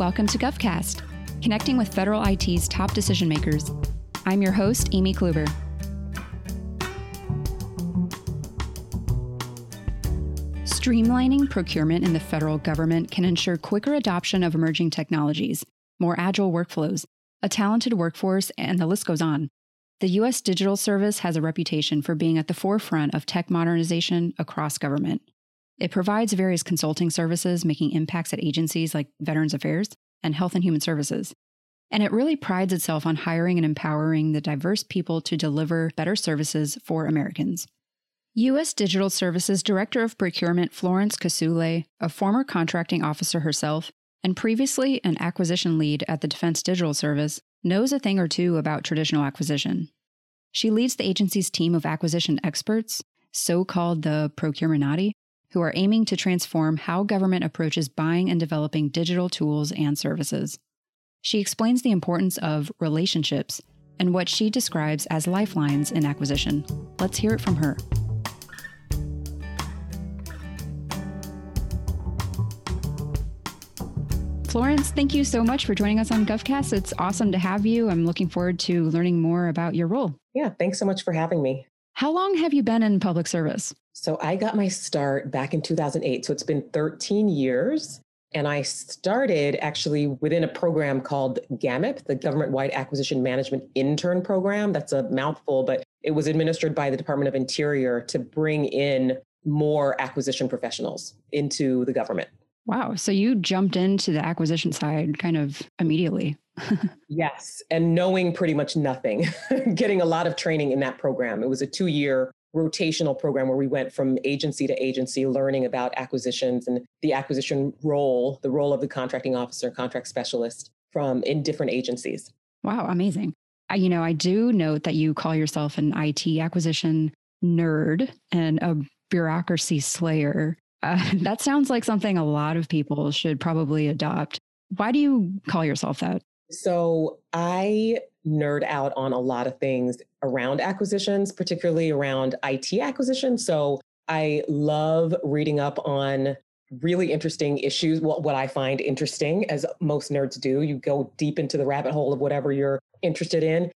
Welcome to GovCast, connecting with federal IT's top decision makers. I'm your host, Amy Kluber. Streamlining procurement in the federal government can ensure quicker adoption of emerging technologies, more agile workflows, a talented workforce, and the list goes on. The U.S. Digital Service has a reputation for being at the forefront of tech modernization across government. It provides various consulting services, making impacts at agencies like Veterans Affairs and Health and Human Services. And it really prides itself on hiring and empowering the diverse people to deliver better services for Americans. U.S. Digital Services Director of Procurement Florence Kasule, a former contracting officer herself, and previously an acquisition lead at the Defense Digital Service, knows a thing or two about traditional acquisition. She leads the agency's team of acquisition experts, so called the Procurementati, who are aiming to transform how government approaches buying and developing digital tools and services. She explains the importance of relationships and what she describes as lifelines in acquisition. Let's hear it from her. Florence, thank you so much for joining us on GovCast. It's awesome to have you. I'm looking forward to learning more about your role. Yeah, thanks so much for having me. How long have you been in public service? So I got my start back in 2008. So it's been 13 years. And I started actually within a program called GAMIP, the Government Wide Acquisition Management Intern Program. That's a mouthful, but it was administered by the Department of Interior to bring in more acquisition professionals into the government. Wow. So you jumped into the acquisition side kind of immediately. Yes. And knowing pretty much nothing, getting a lot of training in that program. It was a two year rotational program where we went from agency to agency learning about acquisitions and the acquisition role, the role of the contracting officer, contract specialist from in different agencies. Wow, amazing. I, you know, I do note that you call yourself an IT acquisition nerd and a bureaucracy slayer. Uh, that sounds like something a lot of people should probably adopt. Why do you call yourself that? So I nerd out on a lot of things around acquisitions, particularly around IT acquisitions. So I love reading up on really interesting issues. What, what I find interesting, as most nerds do, you go deep into the rabbit hole of whatever you're interested in.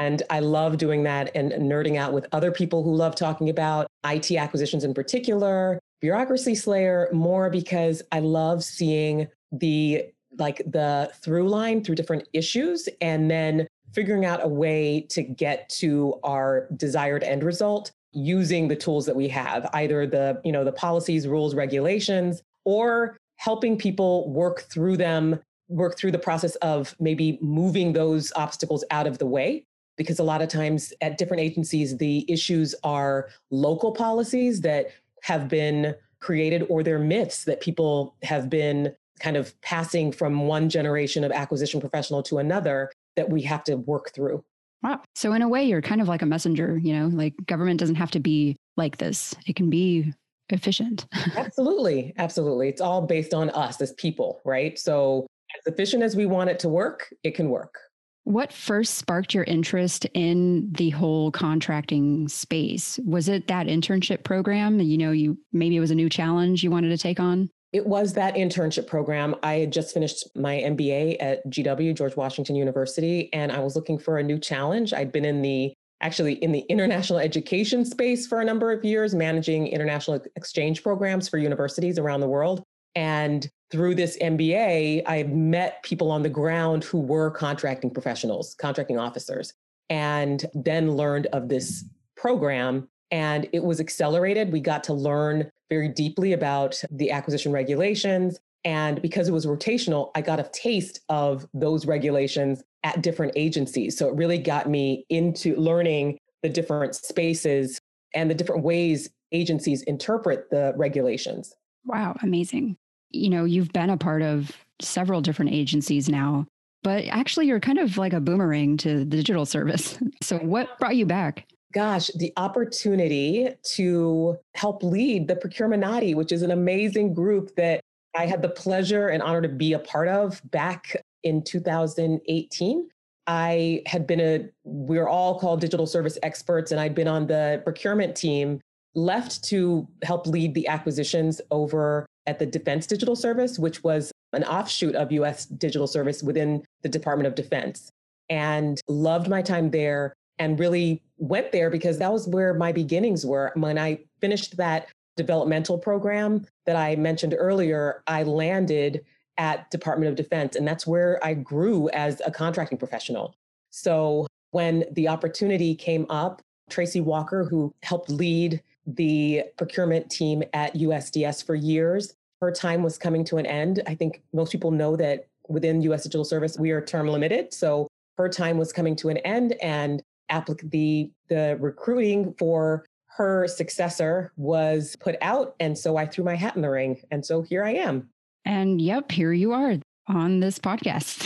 And I love doing that and nerding out with other people who love talking about IT acquisitions in particular, bureaucracy slayer more because I love seeing the like the through line through different issues and then figuring out a way to get to our desired end result using the tools that we have either the you know the policies rules regulations or helping people work through them work through the process of maybe moving those obstacles out of the way. Because a lot of times at different agencies the issues are local policies that have been created or they're myths that people have been kind of passing from one generation of acquisition professional to another that we have to work through. Wow. So in a way you're kind of like a messenger, you know, like government doesn't have to be like this. It can be efficient. absolutely. Absolutely. It's all based on us as people, right? So as efficient as we want it to work, it can work. What first sparked your interest in the whole contracting space? Was it that internship program? You know, you maybe it was a new challenge you wanted to take on? It was that internship program. I had just finished my MBA at GW, George Washington University, and I was looking for a new challenge. I'd been in the actually in the international education space for a number of years, managing international exchange programs for universities around the world. And through this MBA, I met people on the ground who were contracting professionals, contracting officers, and then learned of this program. And it was accelerated. We got to learn very deeply about the acquisition regulations. And because it was rotational, I got a taste of those regulations at different agencies. So it really got me into learning the different spaces and the different ways agencies interpret the regulations. Wow, amazing you know, you've been a part of several different agencies now, but actually you're kind of like a boomerang to the digital service. So what brought you back? Gosh, the opportunity to help lead the Procurementati, which is an amazing group that I had the pleasure and honor to be a part of back in 2018. I had been a, we are all called digital service experts, and I'd been on the procurement team, left to help lead the acquisitions over at the Defense Digital Service, which was an offshoot of US Digital Service within the Department of Defense and loved my time there and really went there because that was where my beginnings were. When I finished that developmental program that I mentioned earlier, I landed at Department of Defense and that's where I grew as a contracting professional. So when the opportunity came up, Traci Walker, who helped lead the procurement team at USDS for years, her time was coming to an end. I think most people know that within US Digital Service, we are term limited. So her time was coming to an end and applic- the, the recruiting for her successor was put out. And so I threw my hat in the ring. And so here I am. And yep, here you are on this podcast.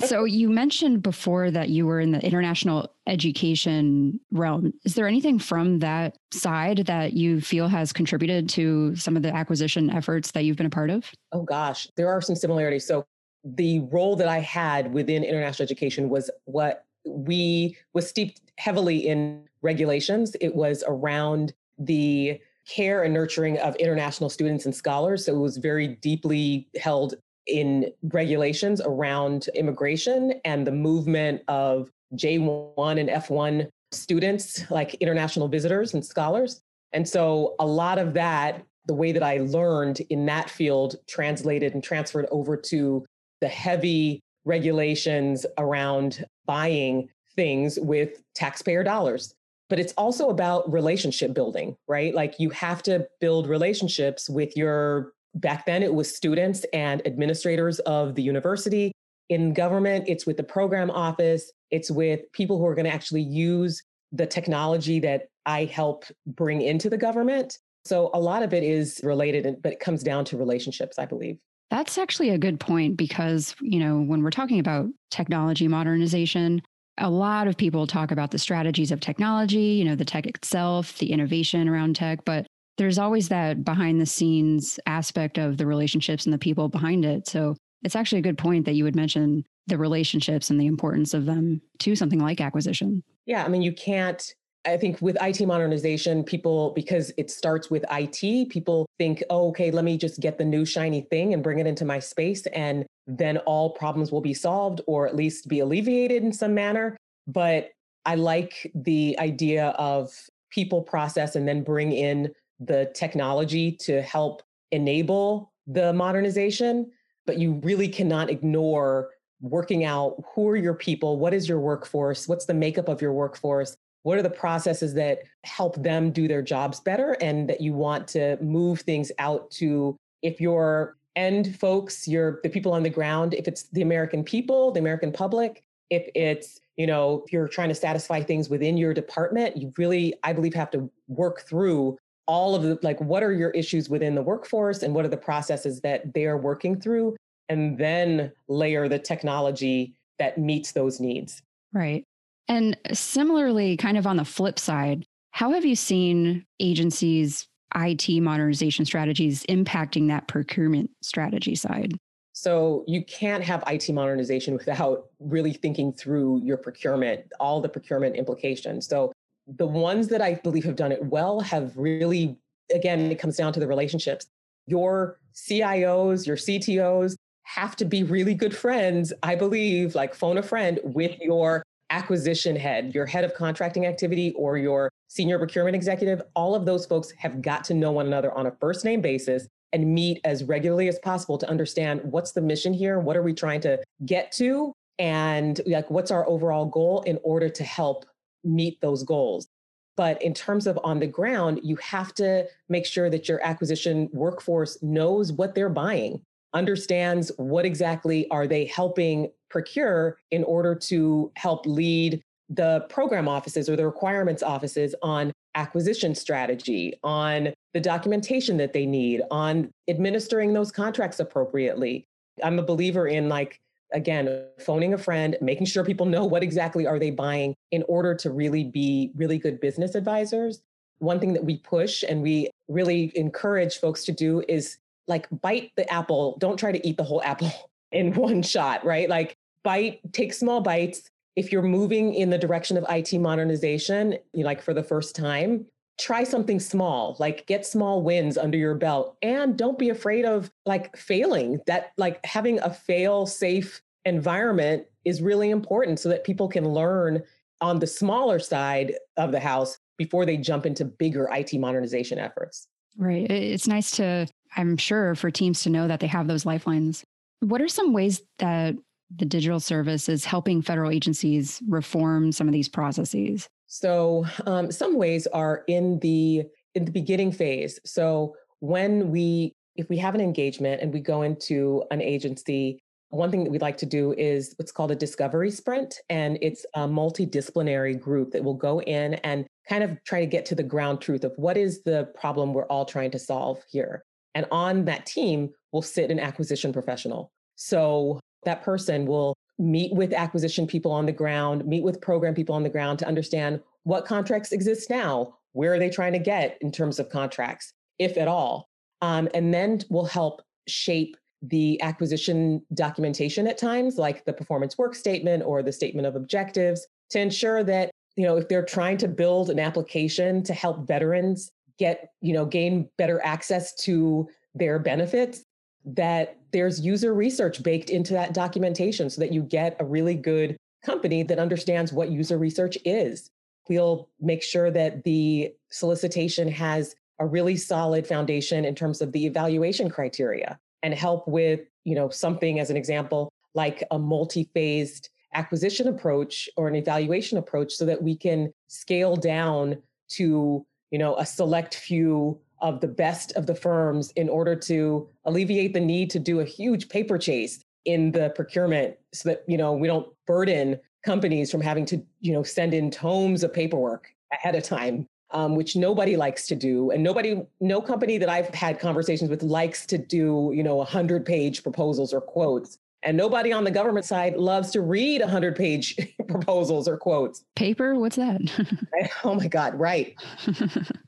so you mentioned before that you were in the international education realm. Is there anything from that side that you feel has contributed to some of the acquisition efforts that you've been a part of? Oh gosh, there are some similarities. So the role that I had within international education was what we was steeped heavily in regulations. It was around the care and nurturing of international students and scholars. So it was very deeply held in regulations around immigration and the movement of J1 and F1 students, like international visitors and scholars. And so a lot of that, the way that I learned in that field, translated and transferred over to the heavy regulations around buying things with taxpayer dollars. But it's also about relationship building, right? Like you have to build relationships with your back then it was students and administrators of the university. In government, it's with the program office, it's with people who are going to actually use the technology that I help bring into the government. So a lot of it is related, but it comes down to relationships, I believe. That's actually a good point because, you know, when we're talking about technology modernization, a lot of people talk about the strategies of technology, you know, the tech itself, the innovation around tech, but there's always that behind the scenes aspect of the relationships and the people behind it. So it's actually a good point that you would mention the relationships and the importance of them to something like acquisition. Yeah, I mean, you can't. I think with IT modernization, people, because it starts with IT, people think, oh, okay, let me just get the new shiny thing and bring it into my space, and then all problems will be solved or at least be alleviated in some manner. But I like the idea of people, process, and then bring in the technology to help enable the modernization, but you really cannot ignore working out who are your people, what is your workforce, what's the makeup of your workforce, what are the processes that help them do their jobs better, and that you want to move things out to? If your end folks, you're the people on the ground, if it's the American people, the American public, if it's you know if you're trying to satisfy things within your department you really i believe have to work through all of the like what are your issues within the workforce and what are the processes that they are working through and then layer the technology that meets those needs. Right and similarly kind of on the flip side how have you seen agencies IT modernization strategies impacting that procurement strategy side so you can't have IT modernization without really thinking through your procurement, all the procurement implications. So the ones that I believe have done it well have really, again, it comes down to the relationships. Your CIOs, your CTOs have to be really good friends, I believe, like phone a friend with your acquisition head, your head of contracting activity, or your senior procurement executive. All of those folks have got to know one another on a first name basis and meet as regularly as possible to understand what's the mission here, what are we trying to get to, and like what's our overall goal in order to help meet those goals. But in terms of on the ground, you have to make sure that your acquisition workforce knows what they're buying, understands what exactly are they helping procure in order to help lead the program offices or the requirements offices on acquisition strategy, on the documentation that they need, on administering those contracts appropriately. I'm a believer in like again phoning a friend making sure people know what exactly are they buying in order to really be really good business advisors. One thing that we push and we really encourage folks to do is like bite the apple. Don't try to eat the whole apple in one shot right like bite take small bites if you're moving in the direction of IT modernization like for the first time try something small, like get small wins under your belt and don't be afraid of like failing. That like having a fail safe environment is really important so that people can learn on the smaller side of the house before they jump into bigger IT modernization efforts. Right. It's nice to, I'm sure, for teams to know that they have those lifelines. What are some ways that the digital service is helping federal agencies reform some of these processes? So um, some ways are in the in the beginning phase. So when we if we have an engagement and we go into an agency, one thing that we'd like to do is what's called a discovery sprint. And it's a multidisciplinary group that will go in and kind of try to get to the ground truth of what is the problem we're all trying to solve here. And on that team will sit an acquisition professional. So that person will meet with acquisition people on the ground, meet with program people on the ground to understand what contracts exist now, where are they trying to get in terms of contracts, if at all. Um, and then will help shape the acquisition documentation at times, like the performance work statement or the statement of objectives, to ensure that, you know, if they're trying to build an application to help veterans get, you know, gain better access to their benefits, that there's user research baked into that documentation so that you get a really good company that understands what user research is. We'll make sure that the solicitation has a really solid foundation in terms of the evaluation criteria and help with, you know, something as an example, like a multi-phased acquisition approach or an evaluation approach so that we can scale down to, you know, a select few of the best of the firms in order to alleviate the need to do a huge paper chase in the procurement so that you know we don't burden companies from having to you know send in tomes of paperwork ahead of time um, which nobody likes to do. And nobody no company that i've had conversations with likes to do you know 100 page proposals or quotes and nobody on the government side loves to read 100 page proposals or quotes. Paper? What's that? Oh my god right.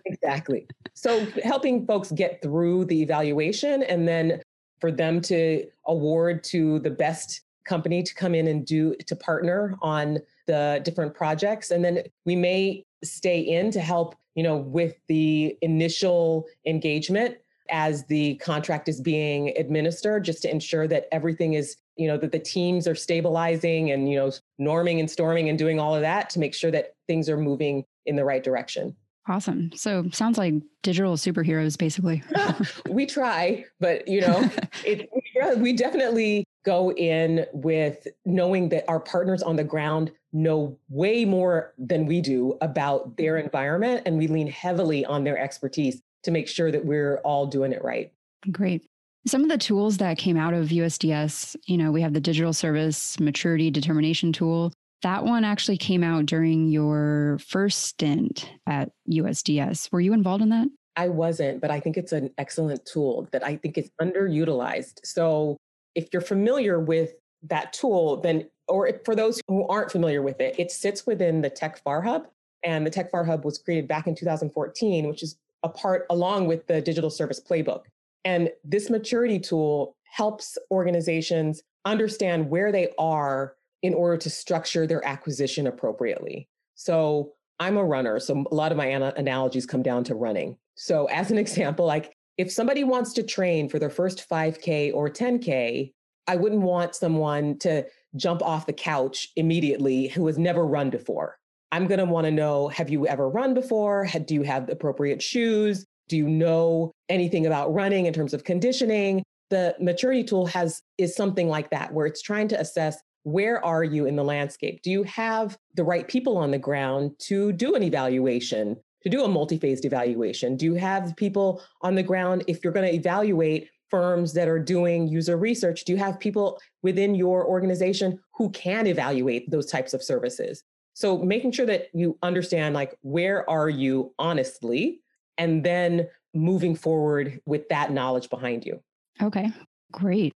Exactly. So helping folks get through the evaluation and then for them to award to the best company to come in and do to partner on the different projects. And then we may stay in to help you know with the initial engagement as the contract is being administered just to ensure that everything is you know that the teams are stabilizing and you know norming and storming and doing all of that to make sure that things are moving in the right direction Awesome. So sounds like digital superheroes, basically. we try, but you know, it, we definitely go in with knowing that our partners on the ground know way more than we do about their mm-hmm. environment, and we lean heavily on their expertise to make sure that we're all doing it right. Great. Some of the tools that came out of USDS, you know, we have the digital service maturity determination tool. That one actually came out during your first stint at USDS. Were you involved in that? I wasn't, but I think it's an excellent tool that I think is underutilized. So if you're familiar with that tool, then, or for those who aren't familiar with it, it sits within the Tech FAR Hub. And the Tech FAR Hub was created back in 2014, which is a part along with the Digital Service Playbook. And this maturity tool helps organizations understand where they are in order to structure their acquisition appropriately. So I'm a runner, so a lot of my analogies come down to running. So, as an example, like if somebody wants to train for their first 5K or 10K, I wouldn't want someone to jump off the couch immediately who has never run before. I'm going to want to know have you ever run before? Do you have the appropriate shoes? Do you know anything about running in terms of conditioning? The maturity tool has is something like that where it's trying to assess where are you in the landscape? Do you have the right people on the ground to do an evaluation, to do a multi phased evaluation? Do you have people on the ground if you're going to evaluate firms that are doing user research? Do you have people within your organization who can evaluate those types of services? So making sure that you understand like where are you honestly and then moving forward with that knowledge behind you. Okay. Great.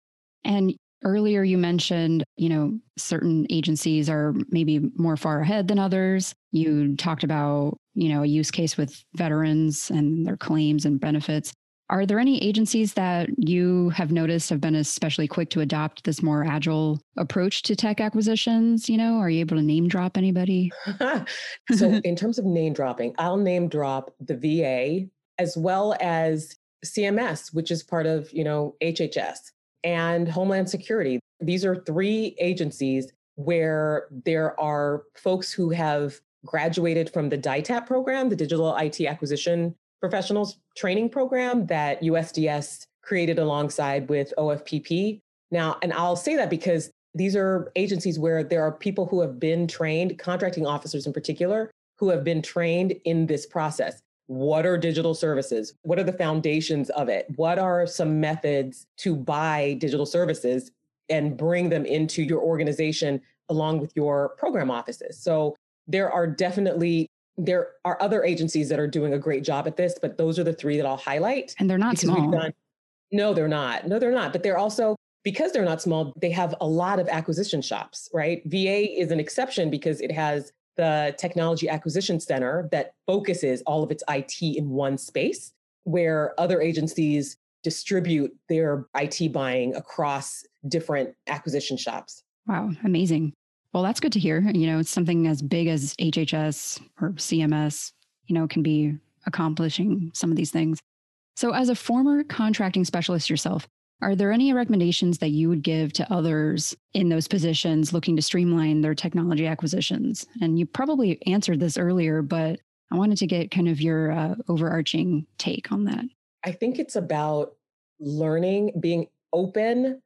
And Earlier, you mentioned, you know, certain agencies are maybe more far ahead than others. You talked about, you know, a use case with veterans and their claims and benefits. Are there any agencies that you have noticed have been especially quick to adopt this more agile approach to tech acquisitions? You know, are you able to name drop anybody? so, in terms of name dropping, I'll name drop the VA as well as CMS, which is part of, you know, HHS and Homeland Security. These are three agencies where there are folks who have graduated from the DITAP program, the Digital IT Acquisition Professionals Training Program that USDS created alongside with OFPP. Now, and I'll say that because these are agencies where there are people who have been trained, contracting officers in particular, who have been trained in this process. What are digital services? What are the foundations of it? What are some methods to buy digital services and bring them into your organization along with your program offices? So there are definitely there are other agencies that are doing a great job at this, but those are the three that I'll highlight. And they're not small. Done, no, they're not. No, they're not. But they're also because they're not small, they have a lot of acquisition shops, right? VA is an exception because it has the Technology Acquisition Center that focuses all of its IT in one space, where other agencies distribute their IT buying across different acquisition shops. Wow, amazing. Well, that's good to hear. You know, it's something as big as HHS or CMS, you know, can be accomplishing some of these things. So, as a former contracting specialist yourself, are there any recommendations that you would give to others in those positions looking to streamline their technology acquisitions? And you probably answered this earlier, but I wanted to get kind of your uh, overarching take on that. I think it's about learning, being open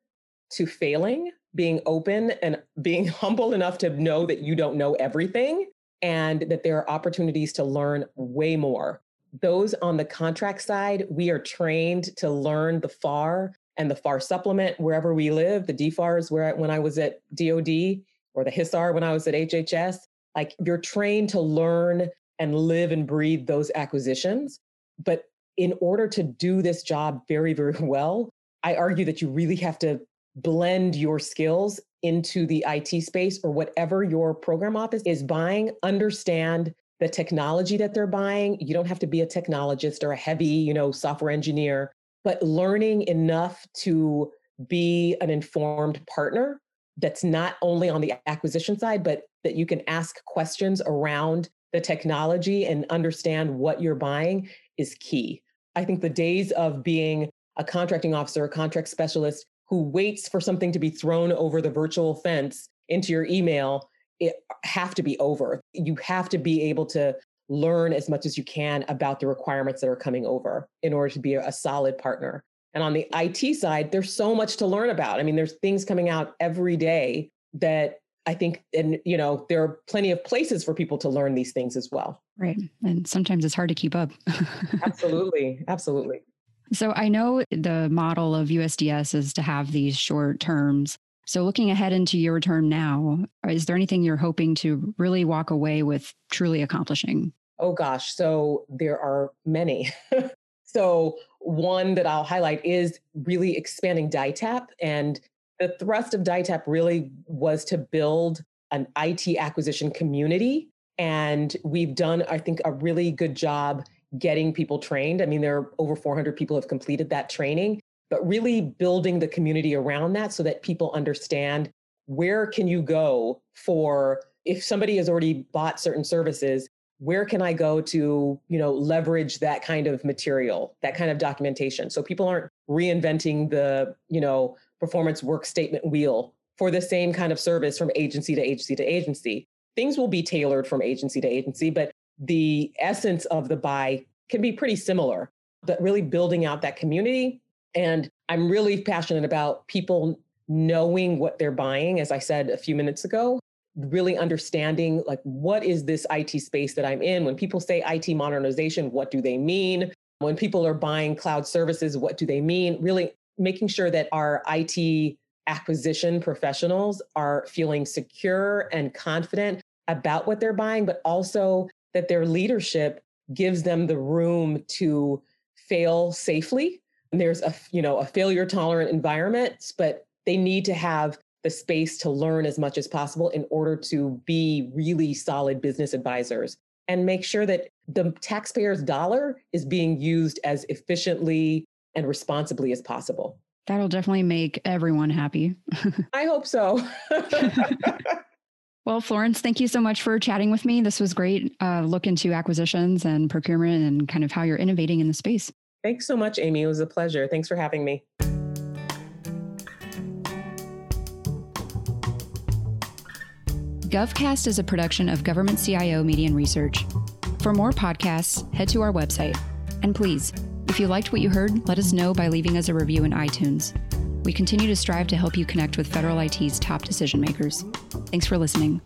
to failing, being open and being humble enough to know that you don't know everything and that there are opportunities to learn way more. Those on the contract side, we are trained to learn the FAR and the FAR supplement wherever we live. The DFARs where when I was at DoD or the HISAR when I was at HHS. Like you're trained to learn and live and breathe those acquisitions. But in order to do this job very, very well, I argue that you really have to blend your skills into the IT space or whatever your program office is buying, understand the technology that they're buying. You don't have to be a technologist or a heavy, you know, software engineer but learning enough to be an informed partner that's not only on the acquisition side, but that you can ask questions around the technology and understand what you're buying is key. I think the days of being a contracting officer, a contract specialist who waits for something to be thrown over the virtual fence into your email it have to be over. You have to be able to learn as much as you can about the requirements that are coming over in order to be a, solid partner. And on the IT side, there's so much to learn about. I mean, there's things coming out every day that I think, and you know, there are plenty of places for people to learn these things as well. Right. And sometimes it's hard to keep up. absolutely. Absolutely. So I know the model of USDS is to have these short terms. So, looking ahead into your term now, is there anything you're hoping to really walk away with truly accomplishing? Oh, gosh. So, there are many. so, one that I'll highlight is really expanding DITAP. And the thrust of DITAP really was to build an IT acquisition community. And we've done, I think, a really good job getting people trained. I mean, there are over 400 people have completed that training but really building the community around that so that people understand where can you go for if somebody has already bought certain services where can i go to you know leverage that kind of material that kind of documentation so people aren't reinventing the you know performance work statement wheel for the same kind of service from agency to agency to agency things will be tailored from agency to agency but the essence of the buy can be pretty similar but really building out that community and I'm really passionate about people knowing what they're buying, as I said a few minutes ago, really understanding like what is this IT space that I'm in? When people say IT modernization, what do they mean? When people are buying cloud services, what do they mean? Really making sure that our IT acquisition professionals are feeling secure and confident about what they're buying, but also that their leadership gives them the room to fail safely And there's a you know a failure tolerant environment but they need to have the space to learn as much as possible in order to be really solid business advisors and make sure that the taxpayer's dollar is being used as efficiently and responsibly as possible. That'll definitely make everyone happy. I hope so. well, Florence, thank you so much for chatting with me. This was great. Uh, look into acquisitions and procurement and kind of how you're innovating in the space. Thanks so much, Amy. It was a pleasure. Thanks for having me. GovCast is a production of Government CIO Media and Research. For more podcasts, head to our website. And please, if you liked what you heard, let us know by leaving us a review in iTunes. We continue to strive to help you connect with federal IT's top decision makers. Thanks for listening.